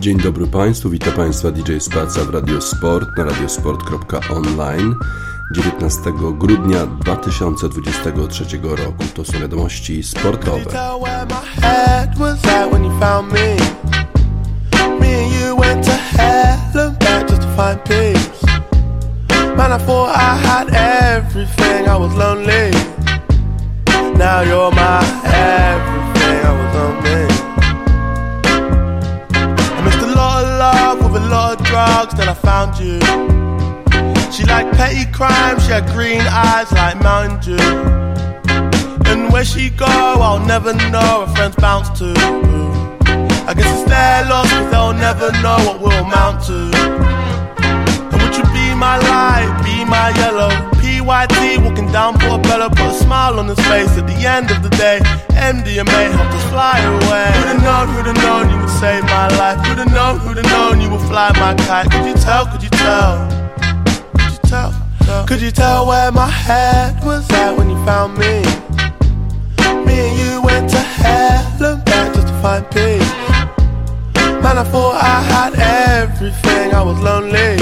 Dzień dobry Państwu, witam Państwa DJ Spaca w Radio Sport na radiosport.online 19 grudnia 2023 roku. To są wiadomości sportowe. Man, I thought I had everything, I was lonely. Now you're my everything, I was lonely. With a lot of drugs, then I found you. She liked petty crime, she had green eyes like Mountain Dew. And where she go, I'll never know, her friends bounce to. I guess it's their loss, cause they'll never know what we'll amount to And would you be my light, be my yellow. PYT walking down Portobello, put a smile on his face at the end of the day. MDMA helped us fly away. Who'd have known, who'd have known you would save my life? Who'd have known, who'd have known you would fly my kite? Could you tell, could you tell? Could you tell? Could you tell where my head was at when you found me? Me and you went to hell and back just to find peace. Man, I thought I had everything, I was lonely.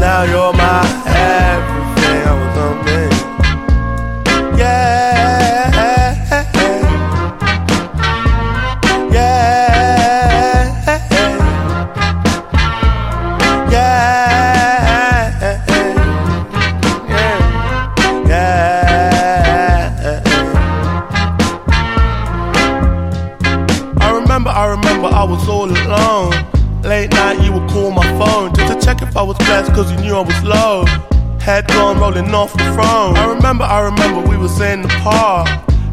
Now you're my everything. Was on. Yeah. Yeah. Yeah. I remember I was all alone. Late night, you would call my phone just to check if I was blessed cause you knew I was low. Head gone rolling off the throne. I remember, I remember we was in the park.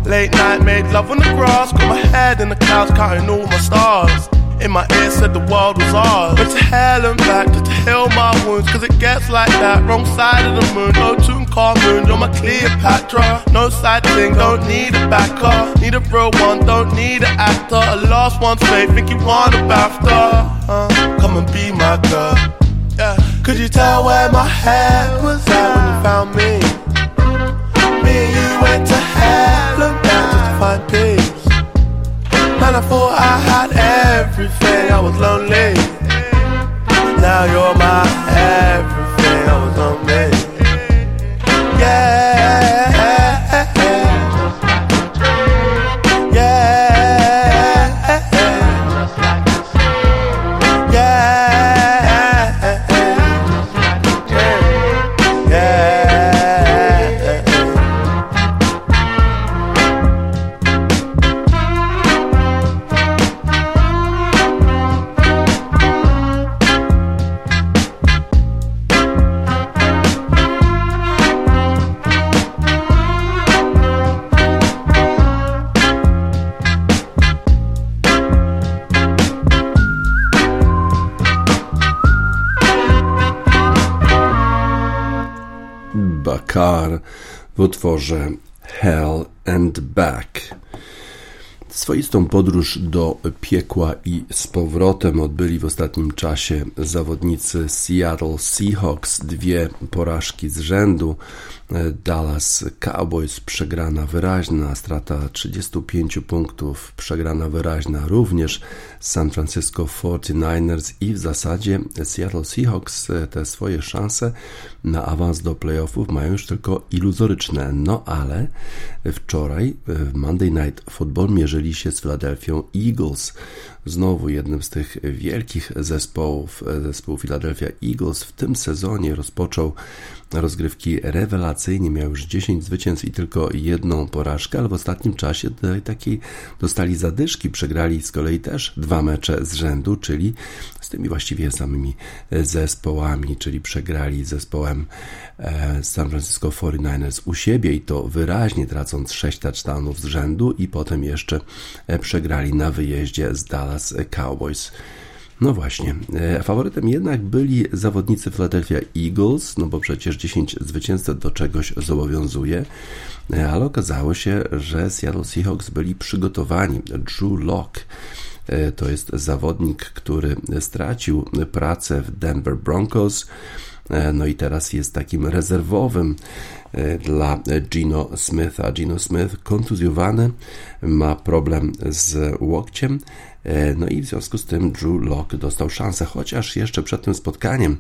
Late night, made love on the grass. Got my head in the clouds, counting all my stars. In my ear said the world was ours. But to hell and back to heal my wounds. Cause it gets like that. Wrong side of the moon. No Tutankhamun, you're my Cleopatra. No side thing, don't need a backer. Need a real one, don't need an actor. A lost one's faith, think you want a BAFTA. Uh, come and be my girl. Yeah. Could you tell where my head was at when you found me? Me and you went to and back just to find peace. Man, I thought I had everything, I was lonely. Now you're my everything, I was lonely. W utworze Hell and Back. Swoistą podróż do piekła i z powrotem odbyli w ostatnim czasie zawodnicy Seattle Seahawks. Dwie porażki z rzędu. Dallas Cowboys przegrana wyraźna, strata 35 punktów, przegrana wyraźna również San Francisco 49ers i w zasadzie Seattle Seahawks te swoje szanse na awans do playoffów mają już tylko iluzoryczne. No ale wczoraj w Monday Night Football mierzyli się z Philadelphia Eagles. Znowu jednym z tych wielkich zespołów, zespół Philadelphia Eagles w tym sezonie rozpoczął rozgrywki rewelacyjnie, miał już 10 zwycięstw i tylko jedną porażkę, ale w ostatnim czasie takiej dostali zadyszki, przegrali z kolei też dwa mecze z rzędu, czyli z tymi właściwie samymi zespołami, czyli przegrali zespołem e, San Francisco 49ers u siebie i to wyraźnie tracąc 6 touchdownów z rzędu i potem jeszcze e, przegrali na wyjeździe z Dallas Cowboys. No właśnie, e, faworytem jednak byli zawodnicy Philadelphia Eagles, no bo przecież 10 zwycięstw do czegoś zobowiązuje, e, ale okazało się, że Seattle Seahawks byli przygotowani. Drew Locke e, to jest zawodnik, który stracił pracę w Denver Broncos, no i teraz jest takim rezerwowym dla Gino Smitha. Gino Smith kontuzjowany, ma problem z łokciem, no i w związku z tym Drew Locke dostał szansę, chociaż jeszcze przed tym spotkaniem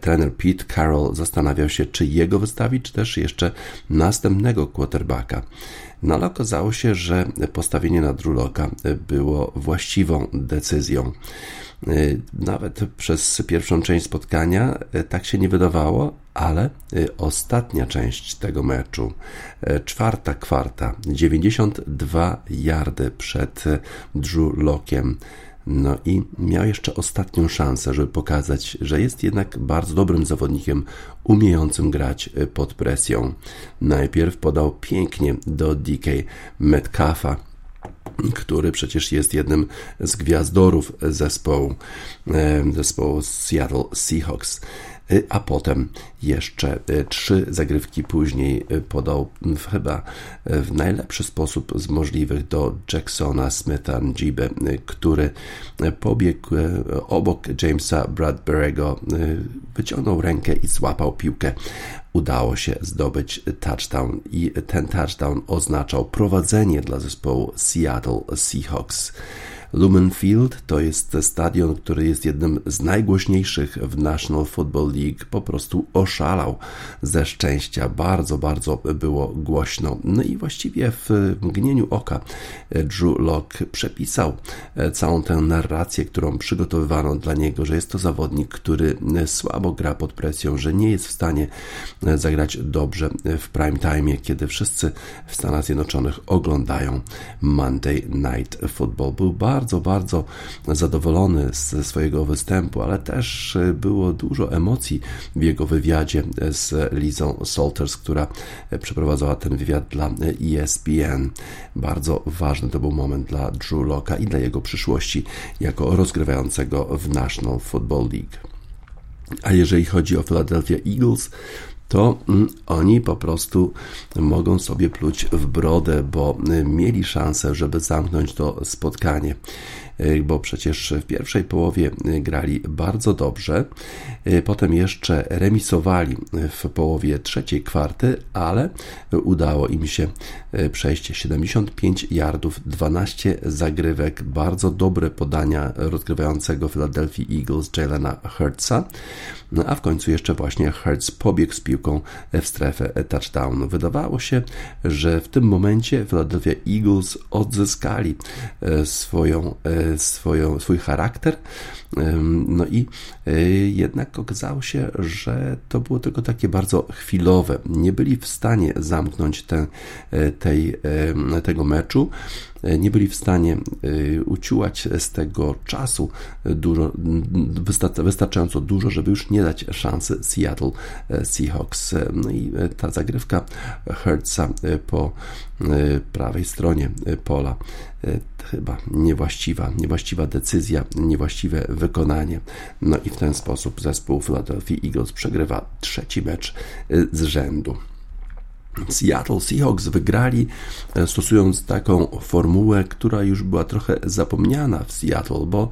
trener Pete Carroll zastanawiał się, czy jego wystawić, czy też jeszcze następnego quarterbacka. No ale okazało się, że postawienie na Druloka było właściwą decyzją. Nawet przez pierwszą część spotkania tak się nie wydawało, ale ostatnia część tego meczu, czwarta kwarta, 92 yardy przed Drew Lockiem, no i miał jeszcze ostatnią szansę, żeby pokazać, że jest jednak bardzo dobrym zawodnikiem, umiejącym grać pod presją. Najpierw podał pięknie do DK Metcalfa, który przecież jest jednym z gwiazdorów zespołu, zespołu Seattle Seahawks. Y, a potem jeszcze y, trzy zagrywki później y, podał chyba w najlepszy sposób z możliwych do Jacksona Smitha Njibę, który pobiegł obok Jamesa Bradbury'ego, wyciągnął rękę i złapał piłkę udało się zdobyć touchdown i ten touchdown oznaczał prowadzenie dla zespołu Seattle Seahawks. Lumen Field to jest stadion, który jest jednym z najgłośniejszych w National Football League. Po prostu oszalał ze szczęścia. Bardzo, bardzo było głośno. No i właściwie w mgnieniu oka Drew Locke przepisał całą tę narrację, którą przygotowywano dla niego, że jest to zawodnik, który słabo gra pod presją, że nie jest w stanie zagrać dobrze w prime time, kiedy wszyscy w Stanach Zjednoczonych oglądają Monday Night Football. Był bardzo bardzo, bardzo zadowolony ze swojego występu, ale też e, było dużo emocji w jego wywiadzie z Lizą Salters, która przeprowadzała ten wywiad dla ESPN. Bardzo ważny to był moment dla Drew Locka i dla jego przyszłości jako rozgrywającego w National Football League. A jeżeli chodzi o Philadelphia Eagles, to mm, oni po prostu mogą sobie pluć w brodę, bo y, mieli szansę, żeby zamknąć to spotkanie. Y, bo przecież w pierwszej połowie y, grali bardzo dobrze, y, potem jeszcze remisowali w połowie trzeciej kwarty, ale udało im się przejść 75 yardów, 12 zagrywek, bardzo dobre podania rozgrywającego Philadelphia Eagles Jalena Hurtsa, no a w końcu jeszcze właśnie Hurts pobiegł z piłką w strefę touchdownu. Wydawało się, że w tym momencie Philadelphia Eagles odzyskali swoją swoją, swój charakter. No i e, jednak okazało się, że to było tylko takie bardzo chwilowe. Nie byli w stanie zamknąć e, tej, tego meczu nie byli w stanie uciułać z tego czasu dużo, wystarczająco dużo, żeby już nie dać szansy Seattle e, Seahawks. No i ta zagrywka Hertza po prawej stronie pola chyba niewłaściwa, niewłaściwa decyzja, niewłaściwe wykonanie. No i w ten sposób zespół Philadelphia Eagles przegrywa trzeci mecz y, z rzędu. Seattle Seahawks wygrali e, stosując taką formułę, która już była trochę zapomniana w Seattle, bo e,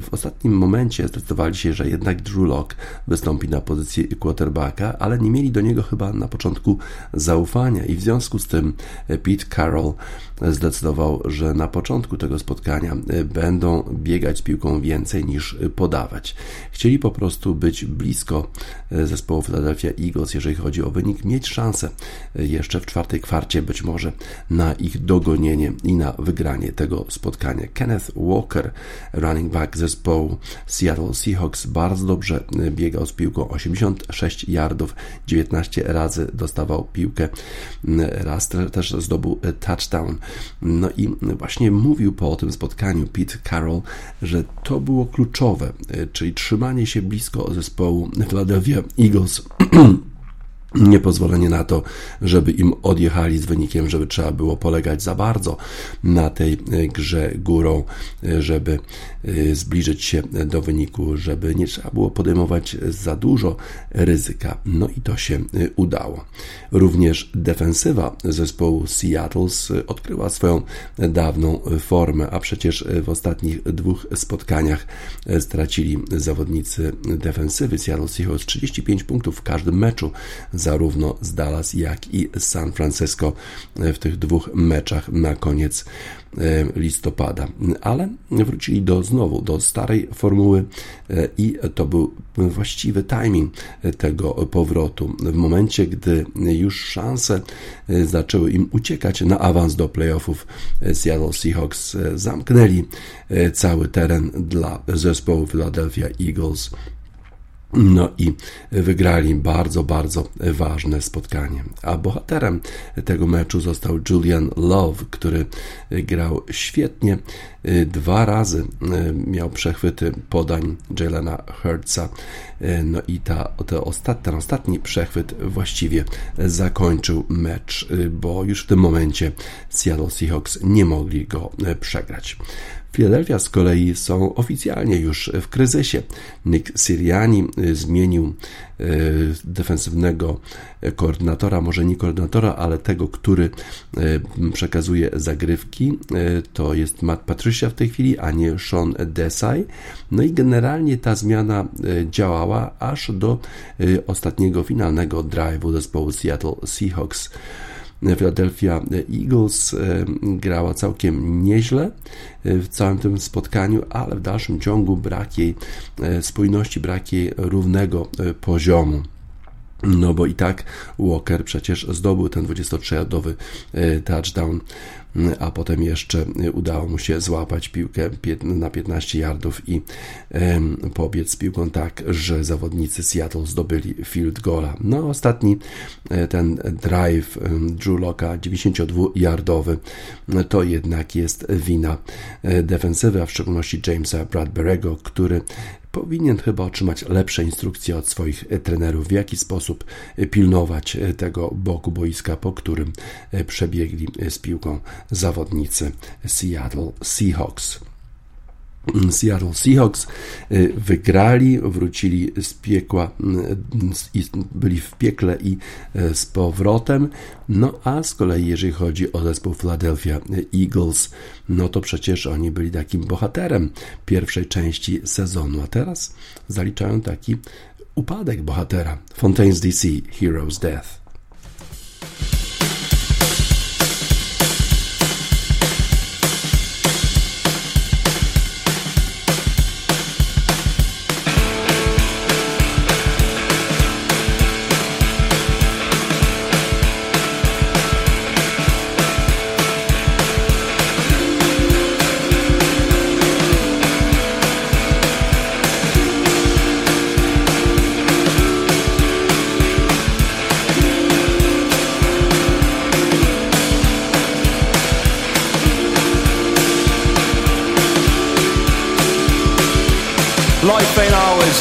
w ostatnim momencie zdecydowali się, że jednak Drew Lock wystąpi na pozycji quarterbacka, ale nie mieli do niego chyba na początku zaufania i w związku z tym Pete Carroll zdecydował, że na początku tego spotkania będą biegać piłką więcej niż podawać. Chcieli po prostu być blisko zespołu Philadelphia Eagles, jeżeli chodzi o wynik, mieć szansę jeszcze w czwartej kwarcie być może na ich dogonienie i na wygranie tego spotkania. Kenneth Walker, running back zespołu Seattle Seahawks, bardzo dobrze biegał z piłką, 86 yardów, 19 razy dostawał piłkę, raz też zdobył touchdown. No i właśnie mówił po tym spotkaniu Pete Carroll, że to było kluczowe, czyli trzymanie się blisko zespołu Philadelphia Eagles niepozwolenie na to, żeby im odjechali z wynikiem, żeby trzeba było polegać za bardzo na tej e, grze górą, e, żeby e, zbliżyć się do wyniku, żeby nie trzeba było podejmować za dużo ryzyka. No i to się udało. Również defensywa zespołu Seattle odkryła swoją dawną formę, a przecież w ostatnich dwóch spotkaniach stracili zawodnicy defensywy Seattle Seahawks 35 punktów w każdym meczu zarówno z Dallas, jak i z San Francisco w tych dwóch meczach na koniec listopada. Ale wrócili do znowu do starej formuły i to był właściwy timing tego powrotu. W momencie, gdy już szanse zaczęły im uciekać na awans do playoffów, Seattle Seahawks zamknęli cały teren dla zespołu Philadelphia Eagles. No i wygrali bardzo, bardzo ważne spotkanie. A bohaterem tego meczu został Julian Love, który grał świetnie. Dwa razy miał przechwyty podań Jalena Hurtsa. No i ta, te ostat, ten ostatni przechwyt właściwie zakończył mecz, bo już w tym momencie Seattle Seahawks nie mogli go przegrać. Philadelphia z kolei są oficjalnie już w kryzysie. Nick Siriani y, zmienił y, defensywnego koordynatora, może nie koordynatora, ale tego, który y, przekazuje zagrywki. To jest Matt Patricia w tej chwili, a nie Sean Desai. No i generalnie ta zmiana działała aż do ostatniego finalnego drive'u zespołu Seattle Seahawks. Philadelphia Eagles e, grała całkiem nieźle e, w całym tym spotkaniu, ale w dalszym ciągu brak jej e, spójności, brak jej równego poziomu. No bo i tak Walker przecież zdobył ten 23-jardowy touchdown a potem jeszcze udało mu się złapać piłkę na 15 yardów i pobiec z piłką tak, że zawodnicy Seattle zdobyli field goala. No ostatni e, ten drive Drew Locka 92-yardowy to jednak jest wina e, defensywy, a w szczególności Jamesa Bradbury'ego, który powinien chyba otrzymać lepsze instrukcje od swoich e, trenerów, w jaki sposób e, pilnować e, tego boku boiska, po którym przebiegli z piłką zawodnicy Seattle Seahawks. Seattle Seahawks y, wygrali, wrócili z piekła, y, byli w piekle i y, z powrotem. No a z kolei, jeżeli chodzi o zespół Philadelphia Eagles, no to przecież oni byli takim bohaterem pierwszej części sezonu, a teraz zaliczają taki upadek bohatera. Fontaine's DC, Hero's Death.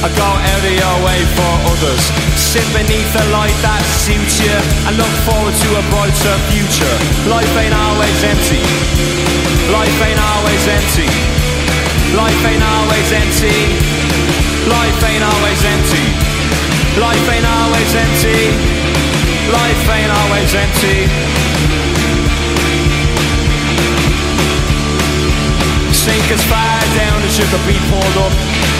I go out of your way for others. Sit beneath the light that suits you and look forward to a brighter future. Life ain't always empty. Life ain't always empty. Life ain't always empty. Life ain't always empty. Life ain't always empty. Life ain't always empty. Sink as far down as you could be pulled up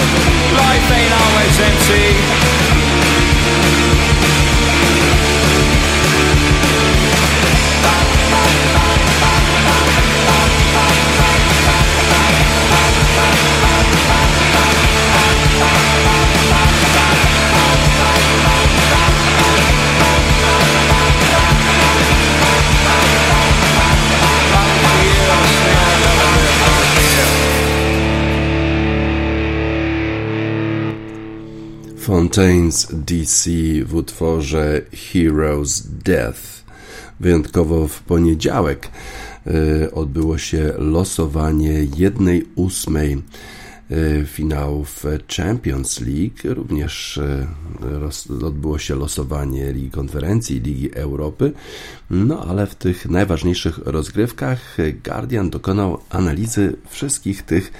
Life ain't always empty. Fontaines DC w utworze Heroes Death. Wyjątkowo w poniedziałek y, odbyło się losowanie jednej ósmej y, finałów Champions League. Również y, odbyło się losowanie Ligi Konferencji, Ligi Europy. No ale w tych najważniejszych rozgrywkach Guardian dokonał analizy wszystkich tych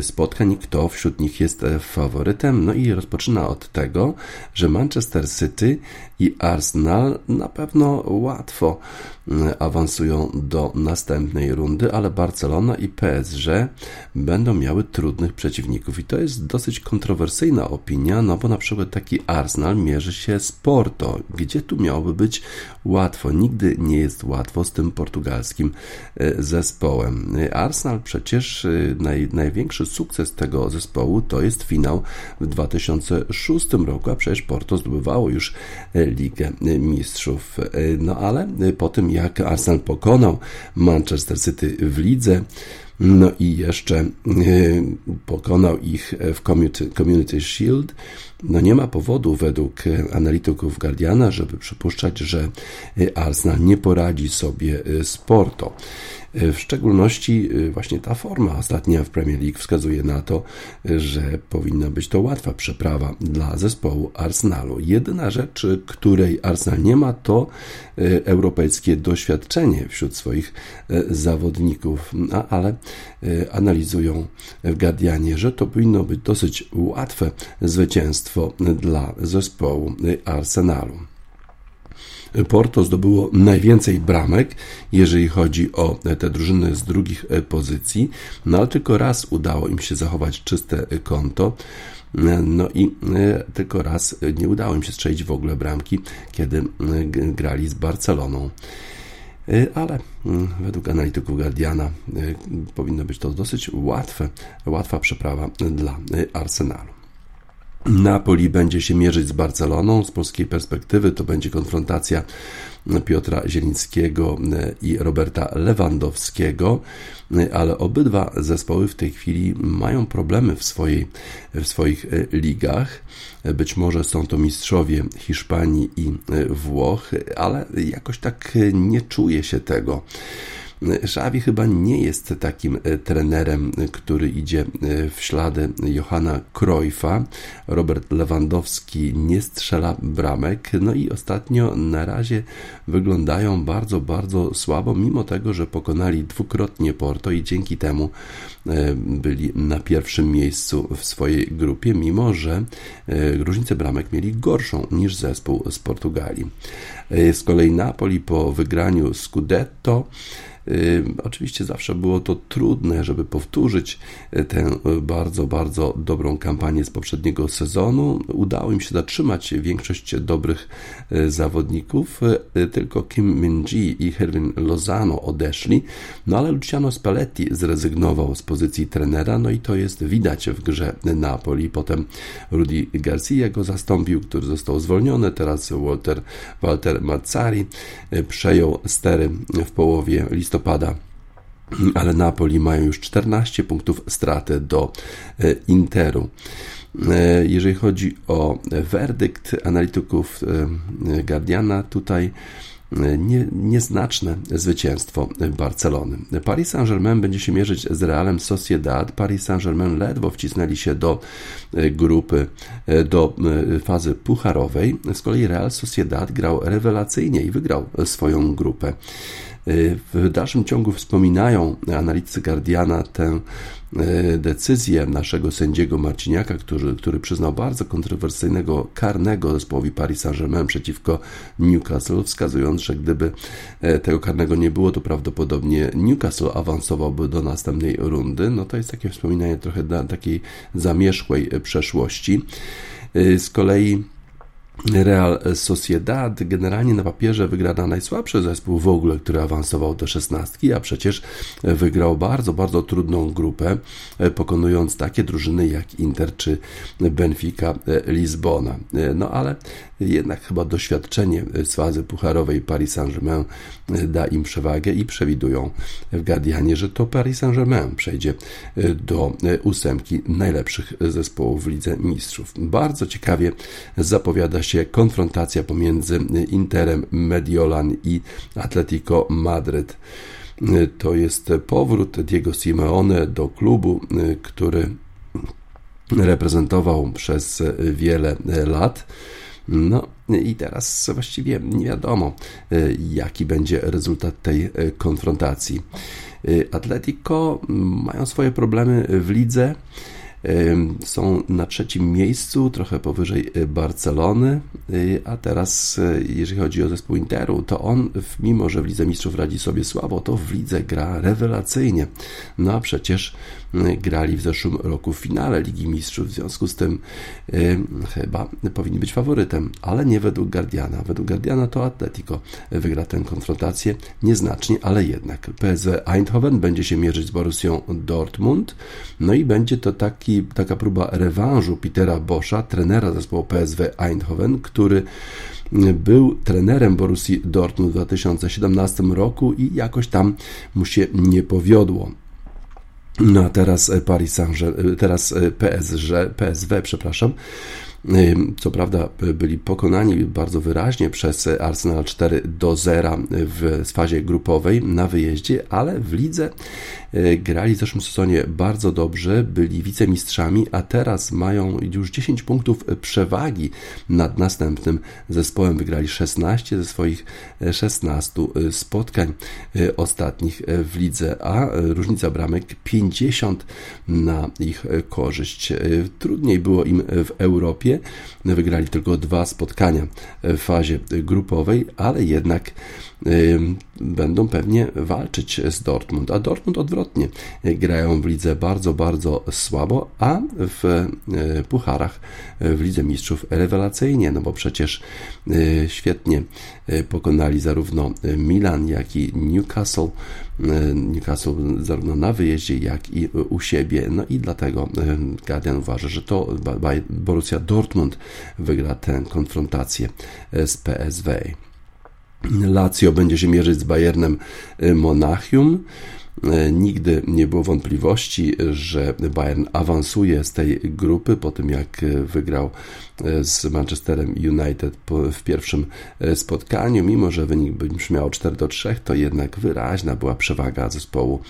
spotkań, kto wśród nich jest faworytem. No i rozpoczyna od tego, że Manchester City i Arsenal na pewno łatwo awansują do następnej rundy, ale Barcelona i PSG będą miały trudnych przeciwników. I to jest dosyć kontrowersyjna opinia, no bo na przykład taki Arsenal mierzy się z Porto. Gdzie tu miałoby być łatwo? Nigdy nie jest łatwo z tym portugalskim zespołem. Arsenal przecież naj, największy sukces tego zespołu to jest finał w 2006 roku, a przecież Porto zdobywało już Ligę Mistrzów. No ale po tym jak Arsenal pokonał Manchester City w lidze, no i jeszcze pokonał ich w Community Shield. No nie ma powodu według analityków Guardiana, żeby przypuszczać, że Arsenal nie poradzi sobie z Porto. W szczególności właśnie ta forma ostatnia w Premier League wskazuje na to, że powinna być to łatwa przeprawa dla zespołu Arsenalu. Jedyna rzecz, której Arsenal nie ma, to europejskie doświadczenie wśród swoich zawodników, ale analizują w Guardianie, że to powinno być dosyć łatwe zwycięstwo dla zespołu Arsenalu. Porto zdobyło najwięcej bramek, jeżeli chodzi o te drużyny z drugich pozycji, no ale tylko raz udało im się zachować czyste konto. No i tylko raz nie udało im się strzelić w ogóle bramki, kiedy grali z Barceloną. Ale według analityków Guardiana powinno być to dosyć łatwe, łatwa przeprawa dla Arsenalu. Napoli będzie się mierzyć z Barceloną. Z polskiej perspektywy to będzie konfrontacja Piotra Zielińskiego i Roberta Lewandowskiego, ale obydwa zespoły w tej chwili mają problemy w, swojej, w swoich ligach. Być może są to mistrzowie Hiszpanii i Włoch, ale jakoś tak nie czuje się tego. Xavi chyba nie jest takim trenerem, który idzie w ślady Johanna Cruyffa. Robert Lewandowski nie strzela bramek, no i ostatnio na razie wyglądają bardzo, bardzo słabo, mimo tego, że pokonali dwukrotnie Porto i dzięki temu byli na pierwszym miejscu w swojej grupie, mimo że różnicę bramek mieli gorszą niż zespół z Portugalii. Z kolei Napoli po wygraniu Scudetto Oczywiście zawsze było to trudne, żeby powtórzyć tę bardzo, bardzo dobrą kampanię z poprzedniego sezonu. Udało im się zatrzymać większość dobrych zawodników, tylko Kim Min-ji i Herwin Lozano odeszli, no ale Luciano Spalletti zrezygnował z pozycji trenera, no i to jest widać w grze Napoli. Potem Rudi Garcia go zastąpił, który został zwolniony, teraz Walter, Walter Mazzari przejął stery w połowie listopada ale Napoli mają już 14 punktów straty do e, Interu. E, jeżeli chodzi o werdykt analityków e, Guardiana, tutaj nie, nieznaczne zwycięstwo Barcelony. Paris Saint-Germain będzie się mierzyć z Realem Sociedad. Paris Saint-Germain ledwo wcisnęli się do grupy, do fazy pucharowej. Z kolei Real Sociedad grał rewelacyjnie i wygrał swoją grupę. W dalszym ciągu wspominają analitycy Guardiana tę e, decyzję naszego sędziego Marciniaka, który, który przyznał bardzo kontrowersyjnego karnego zespołowi Paris Saint-Germain przeciwko Newcastle, wskazując, że gdyby e, tego karnego nie było, to prawdopodobnie Newcastle awansowałby do następnej rundy. No to jest takie wspominanie trochę takiej zamierzchłej przeszłości. E, z kolei Real Sociedad generalnie na papierze wygrana najsłabszy zespół w ogóle, który awansował do szesnastki, a przecież wygrał bardzo, bardzo trudną grupę, pokonując takie drużyny jak Inter czy Benfica Lizbona. No ale jednak chyba doświadczenie z fazy pucharowej Paris Saint-Germain da im przewagę i przewidują w Guardianie, że to Paris Saint-Germain przejdzie do ósemki najlepszych zespołów w Lidze Mistrzów. Bardzo ciekawie zapowiada się konfrontacja pomiędzy Interem Mediolan i Atletico Madryt. To jest powrót Diego Simeone do klubu, który reprezentował przez wiele lat. No i teraz właściwie nie wiadomo, jaki będzie rezultat tej konfrontacji. Atletico mają swoje problemy w lidze. Są na trzecim miejscu, trochę powyżej e, Barcelony, e, a teraz, e, jeżeli chodzi o zespół Interu, to on, mimo że w Lidze Mistrzów radzi sobie słabo, to w lidze gra rewelacyjnie. No a przecież grali w zeszłym roku w finale Ligi Mistrzów, w związku z tym chyba powinni być faworytem, ale nie według Guardiana. Według Guardiana to Atletico wygra tę konfrontację nieznacznie, ale jednak. PSV Eindhoven będzie się mierzyć z Borussią Dortmund, no i będzie to taki taka próba rewanżu Petera Boscha, trenera zespołu PSW Eindhoven, który był trenerem Borussii Dortmund w 2017 roku i jakoś tam mu się nie powiodło. No a teraz Paris Saint-Germain, teraz PSG, PSW, przepraszam, co prawda byli pokonani bardzo wyraźnie przez Arsenal 4 do 0 w fazie grupowej na wyjeździe, ale w lidze e, grali w zeszłym sezonie bardzo dobrze, byli wicemistrzami, a teraz mają już 10 punktów przewagi nad następnym zespołem. Wygrali 16 ze swoich 16 e, spotkań e, ostatnich w lidze, a różnica bramek 50 na ich korzyść. Trudniej było im w Europie Wygrali tylko dwa spotkania w fazie grupowej, ale jednak będą pewnie walczyć z Dortmund, a Dortmund odwrotnie. Grają w lidze bardzo, bardzo słabo, a w e, pucharach w Lidze Mistrzów rewelacyjnie, no bo przecież e, świetnie pokonali zarówno Milan, jak i Newcastle, Newcastle zarówno na wyjeździe, jak i u siebie, no i dlatego Guardian uważa, że to Borussia Dortmund wygra tę konfrontację z PSV. Lazio będzie się mierzyć z Bayernem Monachium. E, nigdy nie było wątpliwości, że Bayern awansuje z tej grupy po tym, jak wygrał e, z Manchesterem United w pierwszym e, spotkaniu. Mimo, że wynik brzmiał 4 do 3, to jednak wyraźna była przewaga zespołu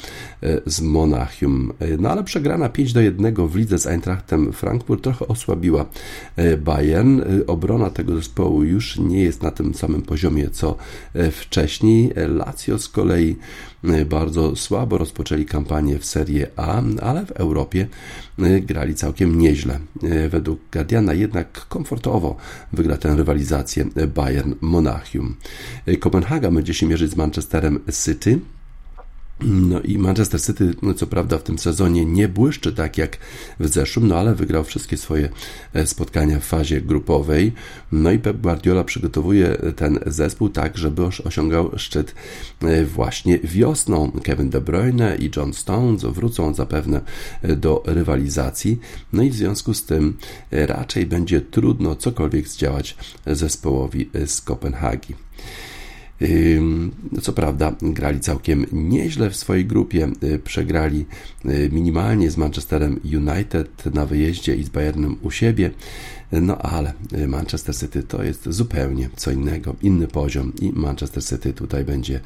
z Monachium. No ale przegrana 5 do 1 w lidze z Eintrachtem Frankfurt trochę osłabiła Bayern. Obrona tego zespołu już nie jest na tym samym poziomie co wcześniej. Lazio z kolei bardzo słabo rozpoczęli kampanię w Serie A, ale w Europie y, grali całkiem nieźle. Y, według Guardiana jednak komfortowo wygra tę rywalizację Bayern Monachium. Y, Kopenhaga będzie się mierzyć z Manchesterem City. No i Manchester City, co prawda, w tym sezonie nie błyszczy tak jak w zeszłym, no ale wygrał wszystkie swoje e, spotkania w fazie grupowej. No i Pep Guardiola przygotowuje ten zespół tak, żeby osiągał szczyt e, właśnie wiosną. Kevin De Bruyne i John Stones wrócą zapewne e, do rywalizacji. No i w związku z tym raczej będzie trudno cokolwiek zdziałać zespołowi z Kopenhagi. No co prawda, grali całkiem nieźle w swojej grupie. Y, przegrali y, minimalnie z Manchesterem United na wyjeździe i z Bayernem u siebie. No ale y, Manchester City to jest zupełnie co innego, inny poziom i Manchester City tutaj będzie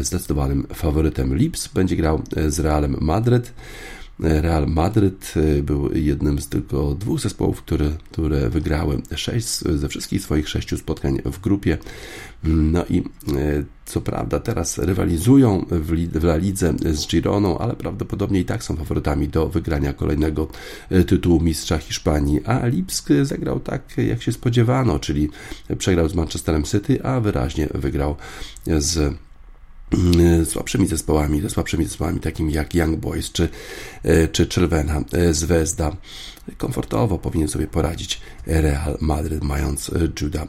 zdecydowanym faworytem. Lips będzie grał z Realem Madryt. Real Madryt y, był jednym z tylko dwóch zespołów, które, które wygrały sześć ze wszystkich swoich sześciu spotkań w grupie. No i y, co prawda teraz rywalizują w, w La Lidze z Gironą, ale prawdopodobnie i tak są faworytami do wygrania kolejnego y, tytułu mistrza Hiszpanii. A Lipsk zagrał tak, jak się spodziewano, czyli przegrał z Manchesterem City, a wyraźnie wygrał z słabszymi zespołami, ze słabszymi zespołami takimi jak Young Boys czy, e, czy Czerwena e, Zvezda. Komfortowo powinien sobie poradzić Real Madrid, mając e, Juda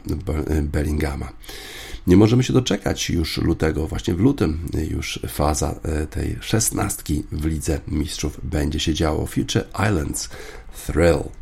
Bellingama. Nie możemy się doczekać już lutego, właśnie w lutym już faza tej szesnastki w Lidze Mistrzów będzie się działo. Future Islands Thrill.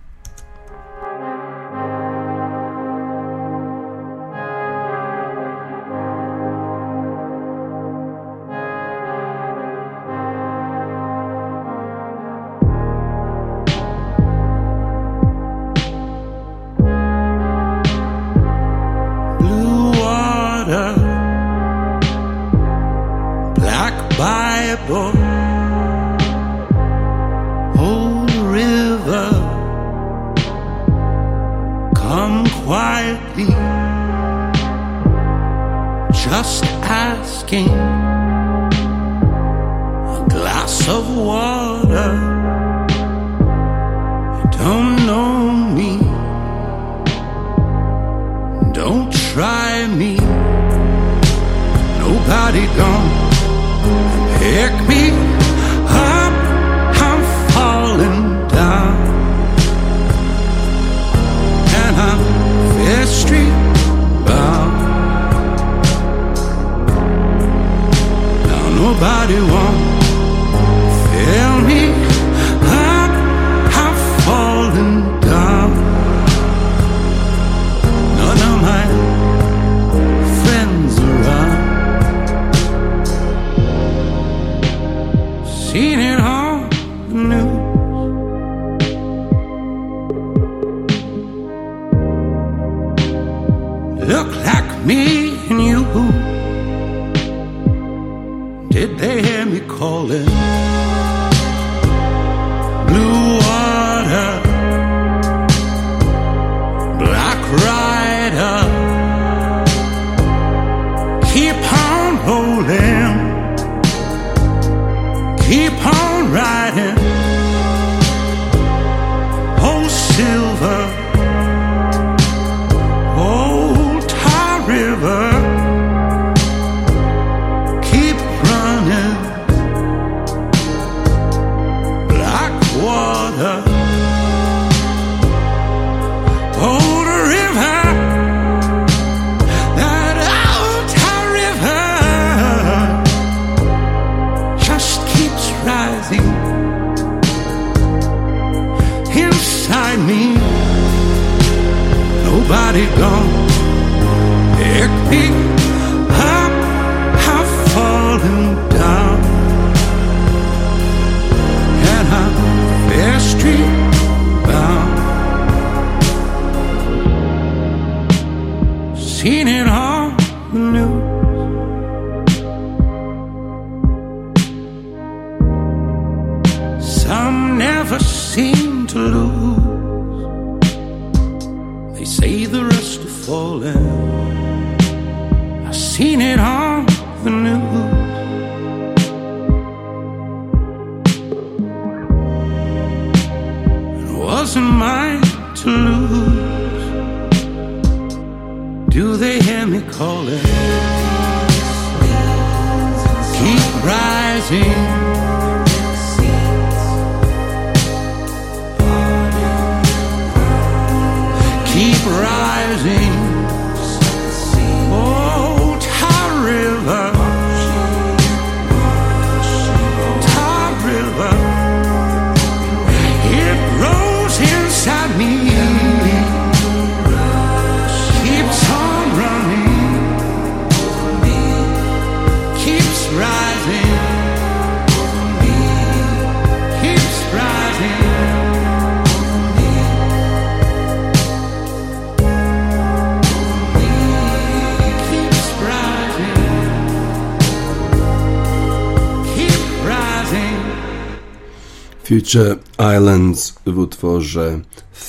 Future Islands w utworze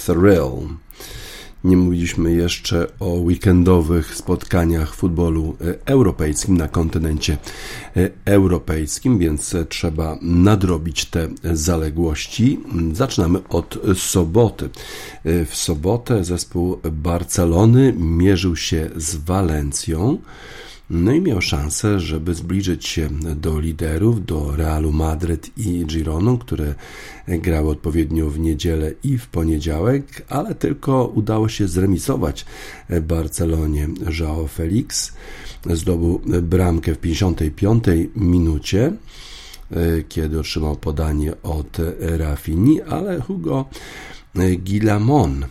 Thrill. Nie mówiliśmy jeszcze o weekendowych spotkaniach futbolu e, europejskim na kontynencie e, europejskim, więc e, trzeba nadrobić te zaległości. Zaczynamy od soboty. W sobotę zespół Barcelony mierzył się z Walencją. No i miał szansę, żeby zbliżyć się do liderów, do Realu Madryt i Gironą, które grały odpowiednio w niedzielę i w poniedziałek, ale tylko udało się zremisować Barcelonie. João Felix zdobył bramkę w 55 minucie kiedy otrzymał podanie od Rafini, ale Hugo Gilamon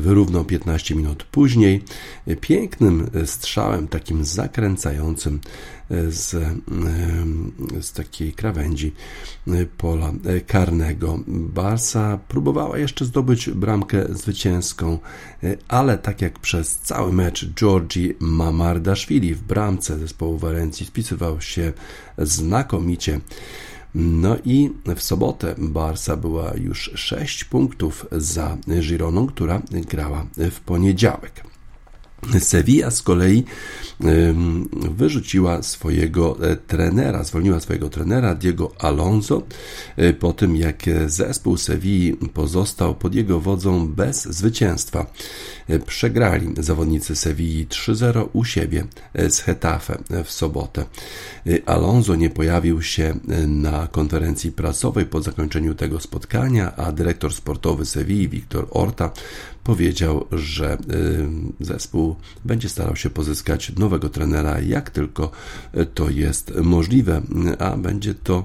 wyrównał 15 minut później pięknym strzałem, takim zakręcającym z, z takiej krawędzi pola karnego. Barsa próbowała jeszcze zdobyć bramkę zwycięską, ale tak jak przez cały mecz Georgi Mamardashvili w bramce zespołu Walencji spisywał się znakomicie. No i w sobotę Barsa była już 6 punktów za Gironą, która grała w poniedziałek. Sevilla z kolei wyrzuciła swojego trenera, zwolniła swojego trenera Diego Alonso po tym jak zespół Sevilli pozostał pod jego wodzą bez zwycięstwa. Przegrali zawodnicy Sevilli 3-0 u siebie z Hetafe w sobotę. Alonso nie pojawił się na konferencji prasowej po zakończeniu tego spotkania, a dyrektor sportowy Sevilli Wiktor Orta powiedział, że zespół będzie starał się pozyskać nowego trenera, jak tylko to jest możliwe, a będzie to,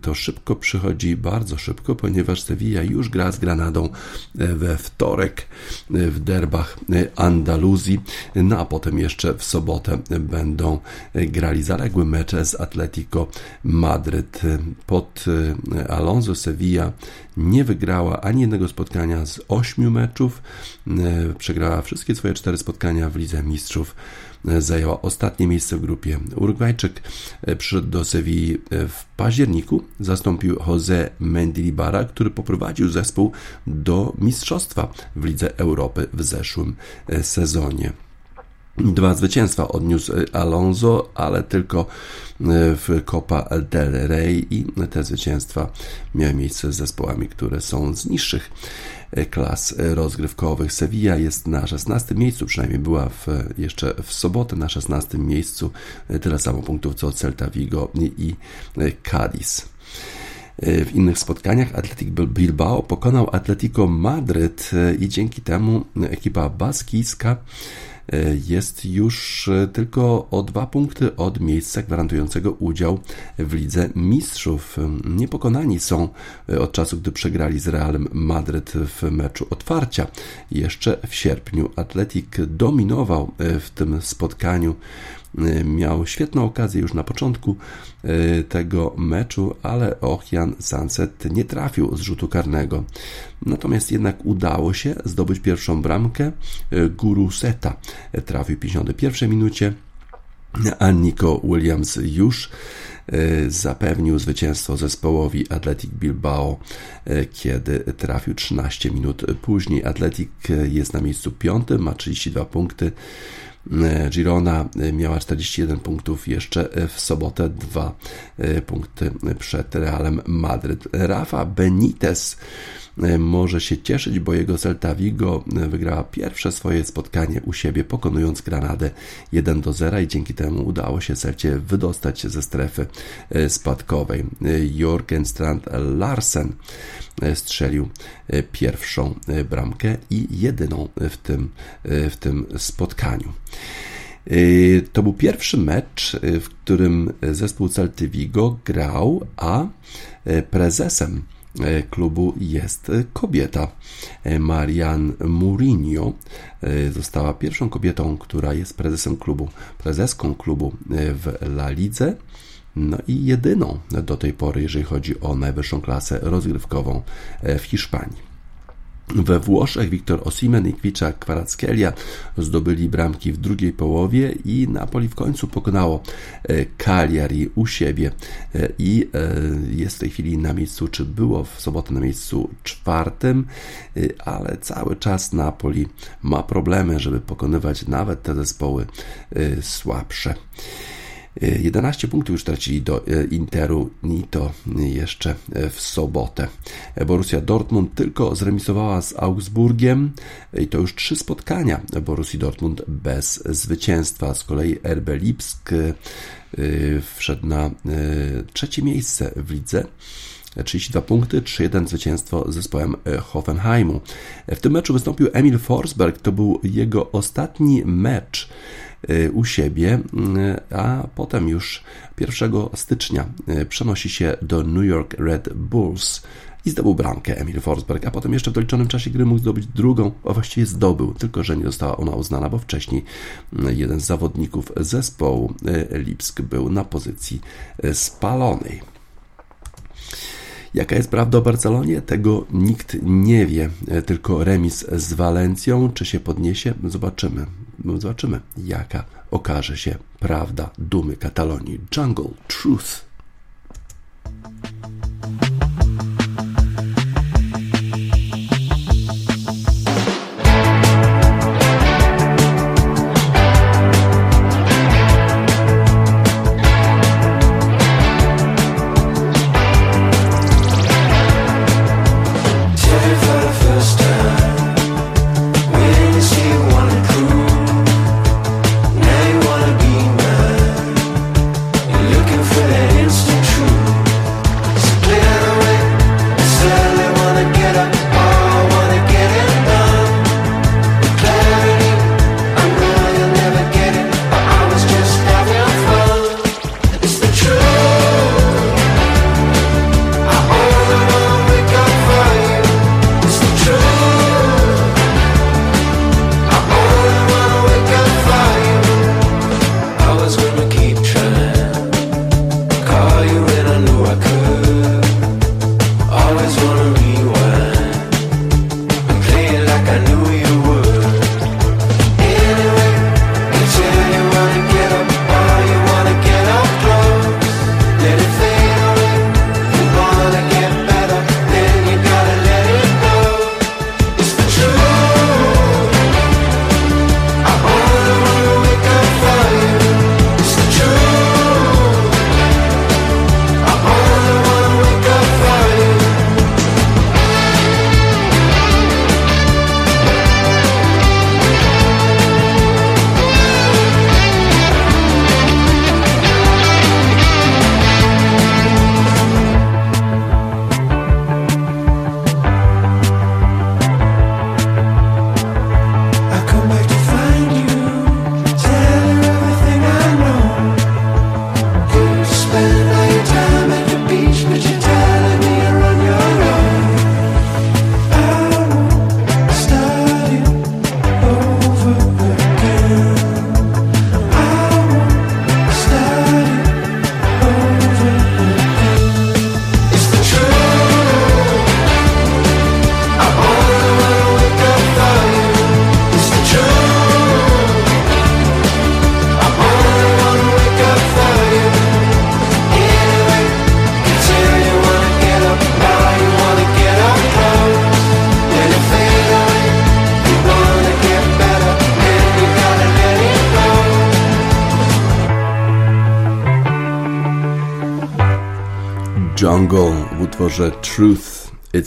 to szybko przychodzi, bardzo szybko, ponieważ Sevilla już gra z Granadą we wtorek w derbach Andaluzji, no a potem jeszcze w sobotę będą grali zaległy mecze z Atletico Madryt. Pod Alonso Sevilla nie wygrała ani jednego spotkania z ośmiu meczów, przegrała wszystkie swoje cztery spotkania w Lidze Mistrzów, zajęła ostatnie miejsce w grupie. Urugwajczyk przyszedł do Sewilli w październiku, zastąpił Jose Mendilibara, który poprowadził zespół do mistrzostwa w Lidze Europy w zeszłym sezonie. Dwa zwycięstwa odniósł Alonso, ale tylko w Copa del Rey i te zwycięstwa miały miejsce z zespołami, które są z niższych klas rozgrywkowych. Sevilla jest na 16 miejscu, przynajmniej była w, jeszcze w sobotę na 16 miejscu, tyle samo punktów co Celta Vigo i Cadiz. W innych spotkaniach Atletic Bilbao pokonał Atletico Madryt i dzięki temu ekipa baskijska jest już tylko o dwa punkty od miejsca gwarantującego udział w Lidze Mistrzów. Niepokonani są od czasu, gdy przegrali z Realem Madryt w meczu otwarcia. Jeszcze w sierpniu Atletik dominował w tym spotkaniu miał świetną okazję już na początku tego meczu, ale Ochian Sunset nie trafił z rzutu karnego. Natomiast jednak udało się zdobyć pierwszą bramkę. Guru Seta trafił w 51 minucie, a Nico Williams już zapewnił zwycięstwo zespołowi Athletic Bilbao, kiedy trafił 13 minut później. Athletic jest na miejscu piątym, ma 32 punkty. Girona miała 41 punktów jeszcze w sobotę, dwa punkty przed Realem Madryt. Rafa Benitez może się cieszyć, bo jego Celta Vigo wygrała pierwsze swoje spotkanie u siebie, pokonując Granadę 1 do 0 i dzięki temu udało się Celcie wydostać się ze strefy spadkowej. Jorgen Strand Larsen strzelił pierwszą bramkę i jedyną w tym, w tym spotkaniu. To był pierwszy mecz, w którym zespół Celty Vigo grał, a prezesem klubu jest kobieta. Marian Mourinho została pierwszą kobietą, która jest prezesem klubu, prezeską klubu w La Lidze. No i jedyną do tej pory, jeżeli chodzi o najwyższą klasę rozgrywkową w Hiszpanii. We Włoszech Wiktor Osimen i Kwicza Kwarackelia zdobyli bramki w drugiej połowie i Napoli w końcu pokonało e, Cagliari u siebie e, i e, jest w tej chwili na miejscu, czy było w sobotę na miejscu czwartym, ale cały czas Napoli ma problemy, żeby pokonywać nawet te zespoły słabsze. 11 punktów już tracili do e, Interu i to jeszcze e, w sobotę. Borussia Dortmund tylko zremisowała z Augsburgiem i to już trzy spotkania Borussii Dortmund bez zwycięstwa. Z kolei RB Lipsk e, wszedł na trzecie miejsce w lidze. 32 punkty, 3-1 zwycięstwo z zespołem Hoffenheimu. W tym meczu wystąpił Emil Forsberg, to był jego ostatni mecz u siebie, y, a potem już 1 stycznia y, przenosi się do New York Red Bulls i zdobył bramkę Emil Forsberg, a potem jeszcze w doliczonym czasie gry mógł zdobyć drugą, a właściwie zdobył, tylko że nie została ona uznana, bo wcześniej jeden z zawodników zespołu Lipsk był na pozycji spalonej. Jaka jest prawda o Barcelonie? Tego nikt nie wie, tylko remis z Walencją. Czy się podniesie? Zobaczymy. Zobaczymy, jaka okaże się prawda dumy Katalonii. Jungle Truth.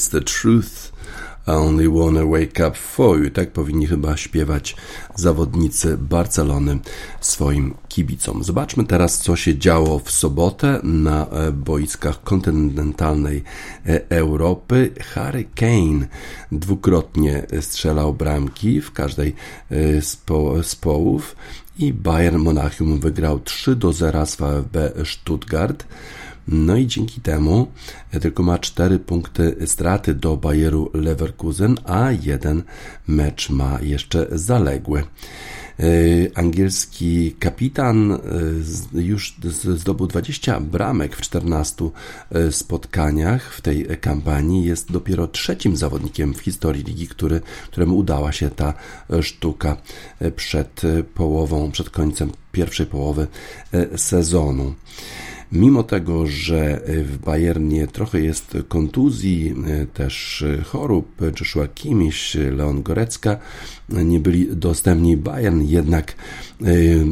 It's the Truth I only wanna wake up for you. Tak powinni chyba śpiewać zawodnicy Barcelony swoim kibicom. Zobaczmy teraz, co się działo w sobotę na e, boiskach kontynentalnej e, Europy. Harry Kane dwukrotnie strzelał bramki w każdej po, z połów i Bayern Monachium wygrał 3 do 0 z VfB Stuttgart. No i dzięki temu tylko ma 4 punkty straty do Bayeru Leverkusen, a jeden mecz ma jeszcze zaległy. E, angielski kapitan e, już zdobył 20 bramek w 14 e, spotkaniach w tej kampanii. Jest dopiero trzecim zawodnikiem w historii ligi, który, któremu udała się ta sztuka przed połową, przed końcem pierwszej połowy sezonu. Mimo tego, że w Bayernie trochę jest kontuzji, też chorób, Joshua Kimmich, Leon Gorecka, nie byli dostępni. Bayern jednak y,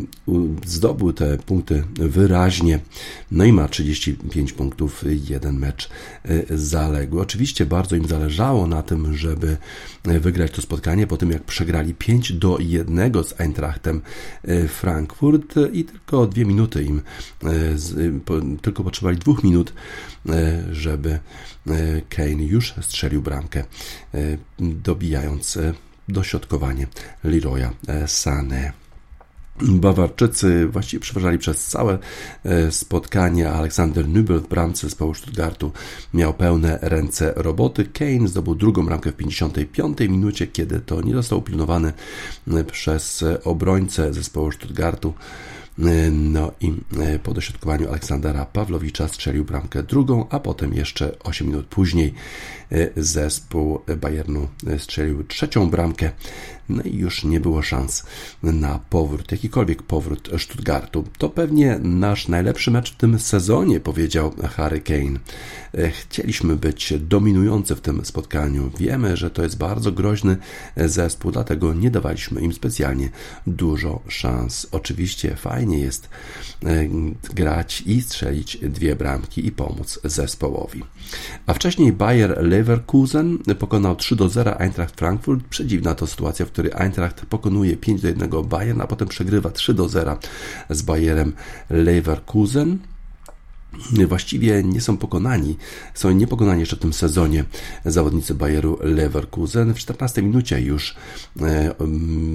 zdobył te punkty wyraźnie, no i ma 35 punktów, jeden mecz y, zaległy. Oczywiście bardzo im zależało na tym, żeby wygrać to spotkanie po tym, jak przegrali 5 do 1 z Eintrachtem Frankfurt i tylko dwie minuty im, tylko potrzebowali dwóch minut, żeby Kane już strzelił bramkę, dobijając dośrodkowanie Leroya e, Sané. Bawarczycy właściwie przeważali przez całe e, spotkanie. Aleksander Nübel w bramce z Połu Stuttgartu miał pełne ręce roboty. Kane zdobył drugą bramkę w 55 minucie, kiedy to nie został upilnowany e, przez obrońcę zespołu Stuttgartu. No i po dośrodkowaniu Aleksandra Pawlowicza strzelił bramkę drugą, a potem jeszcze 8 minut później zespół Bayernu strzelił trzecią bramkę. No i już nie było szans na powrót, jakikolwiek powrót Stuttgartu. To pewnie nasz najlepszy mecz w tym sezonie, powiedział Harry Kane. Chcieliśmy być dominujący w tym spotkaniu. Wiemy, że to jest bardzo groźny zespół, dlatego nie dawaliśmy im specjalnie dużo szans. Oczywiście fajnie jest e, grać i strzelić dwie bramki i pomóc zespołowi. A wcześniej Bayer Leverkusen pokonał 3 do 0 Eintracht Frankfurt. Przedziwna to sytuacja, w której Eintracht pokonuje 5 do 1 Bayern, a potem przegrywa 3 do 0 z Bayerem Leverkusen właściwie nie są pokonani. Są niepokonani jeszcze w tym sezonie zawodnicy Bayeru Leverkusen. W 14 minucie już e,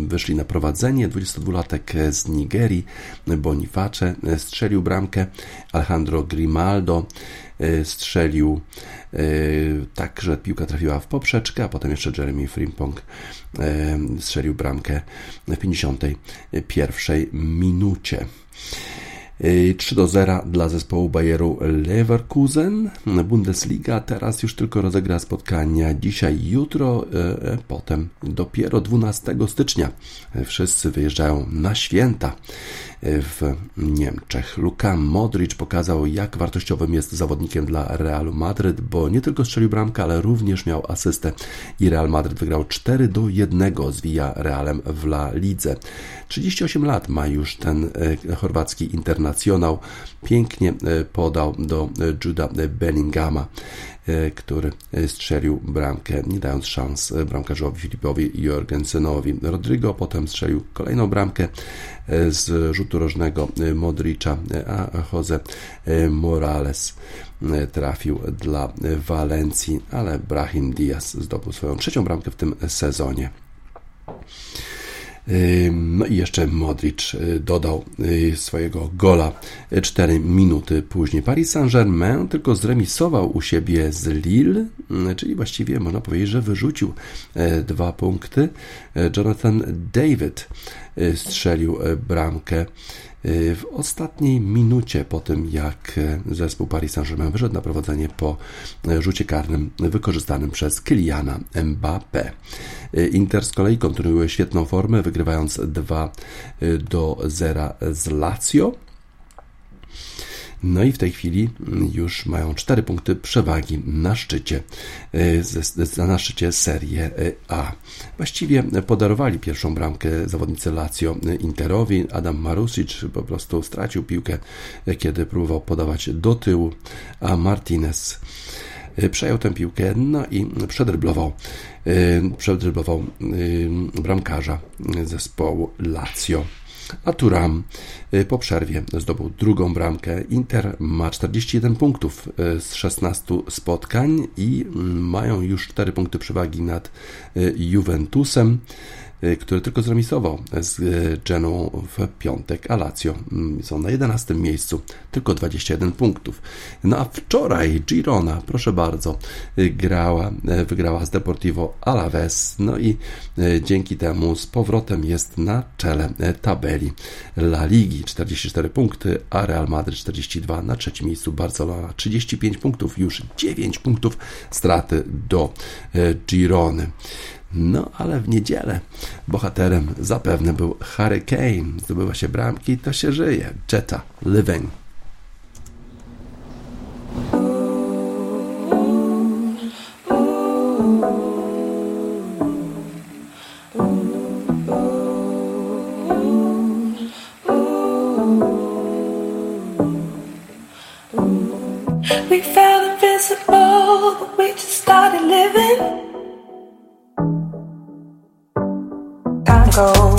wyszli na prowadzenie. 22-latek z Nigerii, Boniface, strzelił bramkę. Alejandro Grimaldo e, strzelił e, tak, że piłka trafiła w poprzeczkę, a potem jeszcze Jeremy Frimpong strzelił bramkę w 51 minucie. 3 do 0 dla zespołu Bayeru Leverkusen. Bundesliga teraz już tylko rozegra spotkania dzisiaj, jutro, e, e, potem dopiero 12 stycznia. Wszyscy wyjeżdżają na święta w Niemczech. Luka Modric pokazał, jak wartościowym jest zawodnikiem dla Realu Madryt, bo nie tylko strzelił bramkę, ale również miał asystę i Real Madryt wygrał 4 do 1 z Via Realem w La Lidze. 38 lat ma już ten e, chorwacki internacjonał. Pięknie e, podał do e, Juda. E, który strzelił bramkę, nie dając szans bramkarzowi Filipowi Jorgensenowi. Rodrigo potem strzelił kolejną bramkę z rzutu rożnego Modricza, a Jose Morales trafił dla Walencji, ale Brahim Diaz zdobył swoją trzecią bramkę w tym sezonie. No i jeszcze Modric y, dodał y, swojego gola 4 minuty później. Paris Saint-Germain tylko zremisował u siebie z Lille, y, czyli właściwie można powiedzieć, że wyrzucił dwa punkty. Jonathan David strzelił bramkę w ostatniej minucie po tym, jak zespół Paris Saint-Germain wyszedł na prowadzenie po rzucie karnym wykorzystanym przez Kyliana Mbappé. Inter z kolei kontynuuje świetną formę, wygrywając 2 do 0 z Lazio. No i w tej chwili już mają 4 punkty przewagi na szczycie, e, na szczycie Serie A. Właściwie podarowali pierwszą bramkę zawodnicy Lazio Interowi. Adam Marusic po prostu stracił piłkę, kiedy próbował podawać do tyłu, a Martinez przejął tę piłkę, no i przedryblował, przedryblował bramkarza zespołu Lazio. A Turam po przerwie zdobył drugą bramkę. Inter ma 41 punktów z 16 spotkań i mają już 4 punkty przewagi nad Juventusem. Y, który tylko zremisował z y, Genoą w piątek, a Lazio mm, są na 11 miejscu, tylko 21 punktów. No a wczoraj Girona, proszę bardzo, y, grała, wygrała z Deportivo Alaves, no i dzięki temu z powrotem jest na czele tabeli La Ligi, 44 punkty, a Real Madrid 42 na trzecim miejscu, Barcelona 35 punktów, już 9 punktów straty do Girony. No, ale w niedzielę bohaterem zapewne był Harry Kane. Zdobywa się bramki, to się żyje. Jetta, living. Go.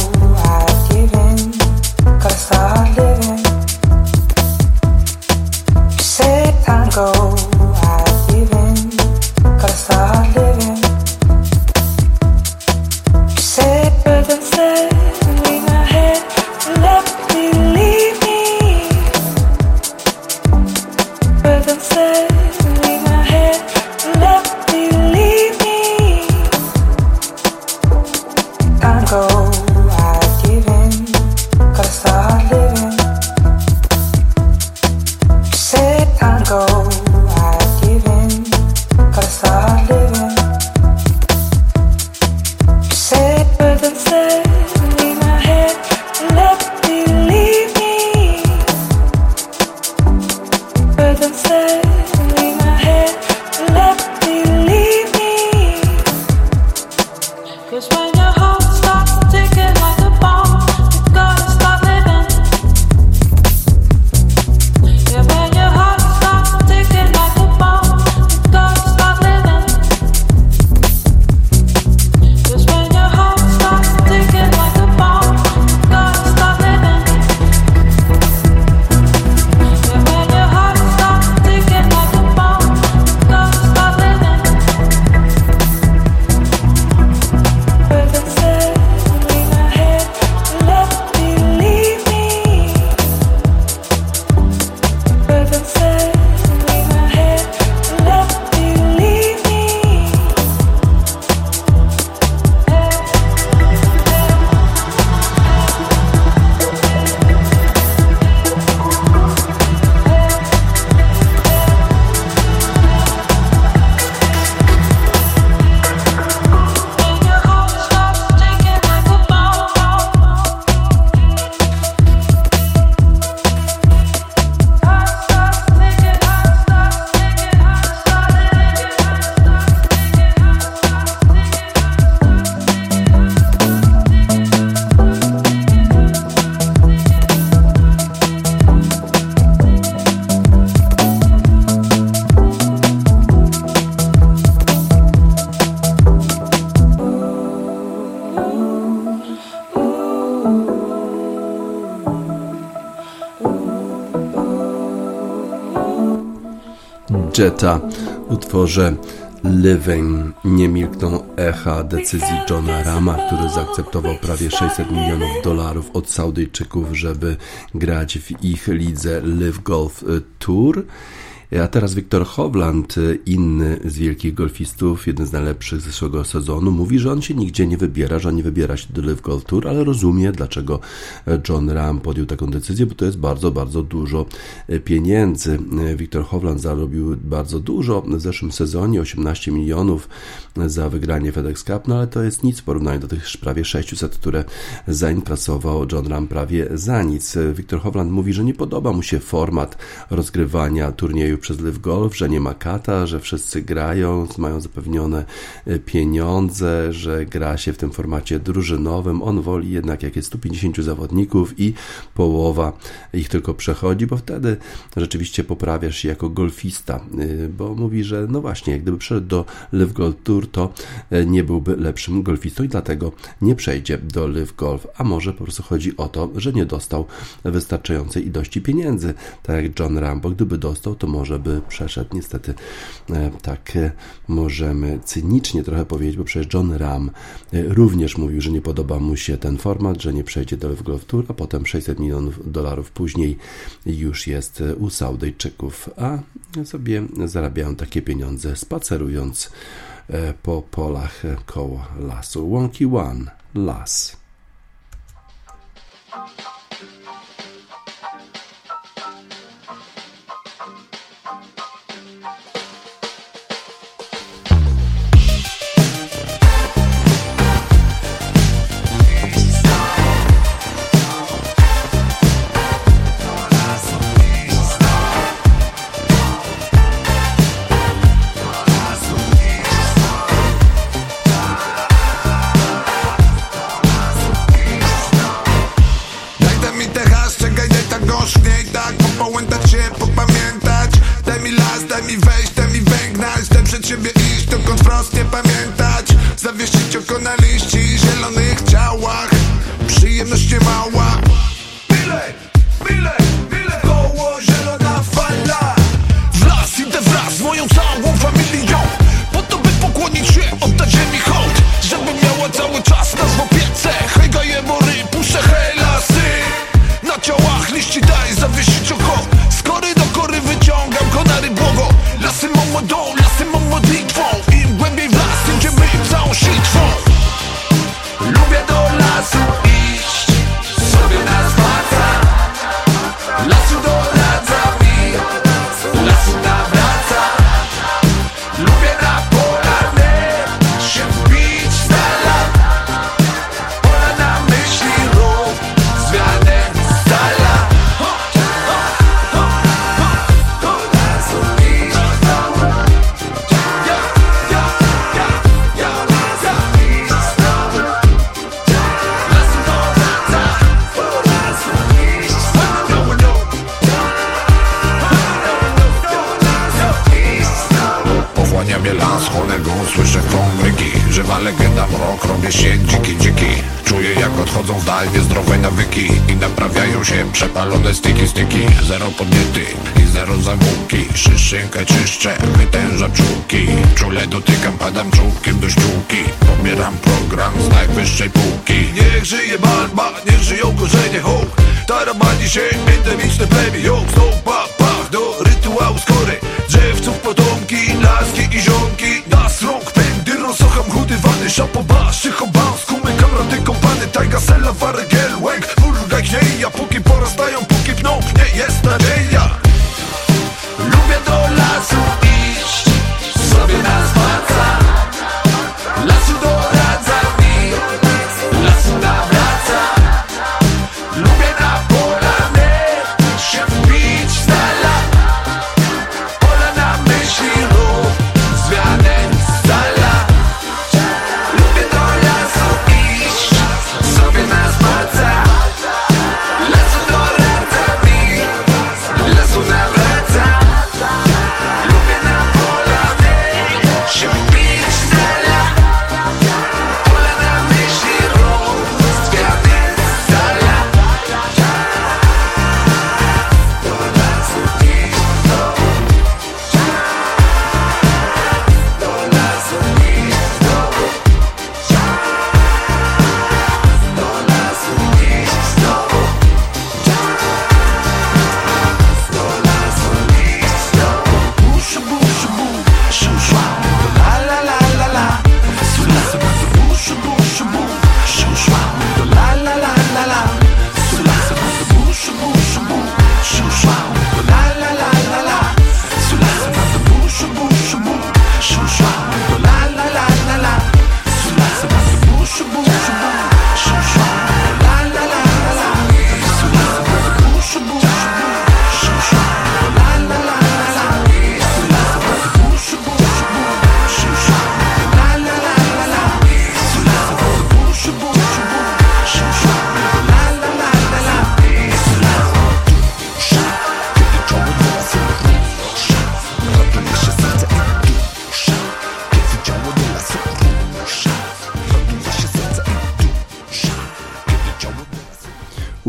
Jetta utworze Living nie milkną echa decyzji Johna Rama, który zaakceptował prawie 600 milionów dolarów od Saudyjczyków, żeby grać w ich lidze Live Golf Tour. A teraz Wiktor Hovland, inny z wielkich golfistów, jeden z najlepszych zeszłego sezonu, mówi, że on się nigdzie nie wybiera, że on nie wybiera się do Live Golf Tour, ale rozumie, dlaczego John Ram podjął taką decyzję, bo to jest bardzo, bardzo dużo pieniędzy. Wiktor Hovland zarobił bardzo dużo w zeszłym sezonie, 18 milionów za wygranie FedEx Cup, no ale to jest nic w porównaniu do tych prawie 600, które zainkasował John Ram prawie za nic. Wiktor Hovland mówi, że nie podoba mu się format rozgrywania turnieju przez Live Golf, że nie ma kata, że wszyscy grają, mają zapewnione e, pieniądze, że gra się w tym formacie drużynowym. On woli jednak, jak jest 150 zawodników i połowa ich tylko przechodzi, bo wtedy rzeczywiście poprawiasz się jako golfista, e, bo mówi, że no właśnie, gdyby przeszedł do Live Golf Tour, to nie byłby lepszym golfistą i dlatego nie przejdzie do Live Golf, a może po prostu chodzi o to, że nie dostał wystarczającej ilości pieniędzy, tak jak John Rambo, gdyby dostał, to może by przeszedł. Niestety e, tak e, możemy cynicznie trochę powiedzieć, bo przecież John Ram e, również mówił, że nie podoba mu się ten format, że nie przejdzie do Golf Tour, a potem 600 milionów dolarów później już jest u Saudyjczyków, a sobie zarabiają takie pieniądze spacerując po polach koło lasu. Wonky One, las. dokąd wprost nie pamiętać. Zawiesić oko na liści zielonych ciałach. Przyjemność nie mała szynkę czyszczę, wytężam czułki. Czule dotykam, padam czułkiem do ściółki Pobieram program z najwyższej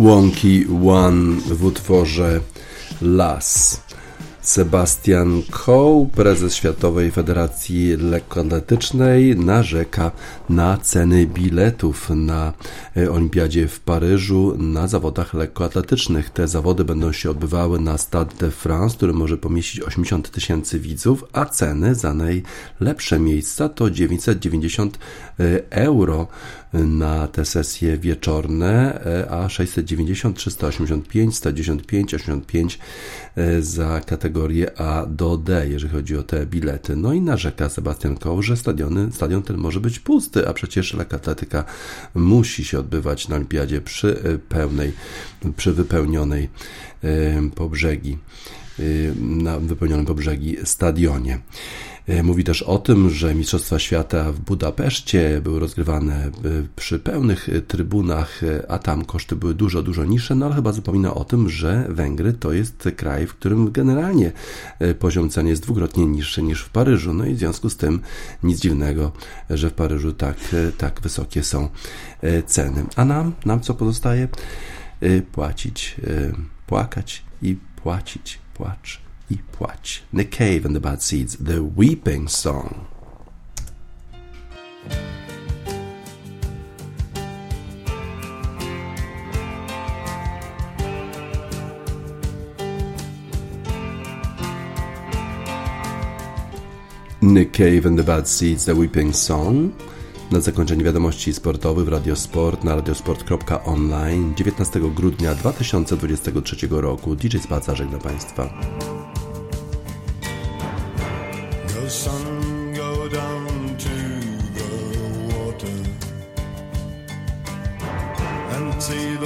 Łąki One w utworze Las. Sebastian Coe, prezes Światowej Federacji Lekkoatletycznej, narzeka na ceny biletów na e, Olimpiadzie w Paryżu na zawodach lekkoatletycznych. Te zawody będą się odbywały na Stade de France, który może pomieścić 80 tysięcy widzów, a ceny za najlepsze miejsca to 990 e, euro na te sesje wieczorne, e, a 690, 385, 195, 85 za kategorię A do D, jeżeli chodzi o te bilety. No i narzeka Sebastian Koł, że stadiony, stadion ten może być pusty, a przecież lekkoatletyka musi się odbywać na olimpiadzie przy e, pełnej, przy wypełnionej e, po brzegi, e, na wypełnionym po brzegi stadionie. E, mówi też o tym, że Mistrzostwa Świata w Budapeszcie były rozgrywane e, przy pełnych trybunach, a tam koszty były dużo, dużo niższe, no ale chyba zapomina o tym, że Węgry to jest kraj, w którym generalnie poziom cen jest dwukrotnie niższy niż w Paryżu. No i w związku z tym nic dziwnego, że w Paryżu tak, tak wysokie są ceny. A nam, nam co pozostaje? Płacić, płakać i płacić, płacz i płacz. Nick Cave and the Bad Seeds, The Weeping Song. Nick Cave and the Bad Seeds, The Weeping Song. Na zakończenie wiadomości sportowych w Radiosport na radiosport.online 19 grudnia 2023 roku. DJ Spaca żegna Państwa. sun go down to the water and see the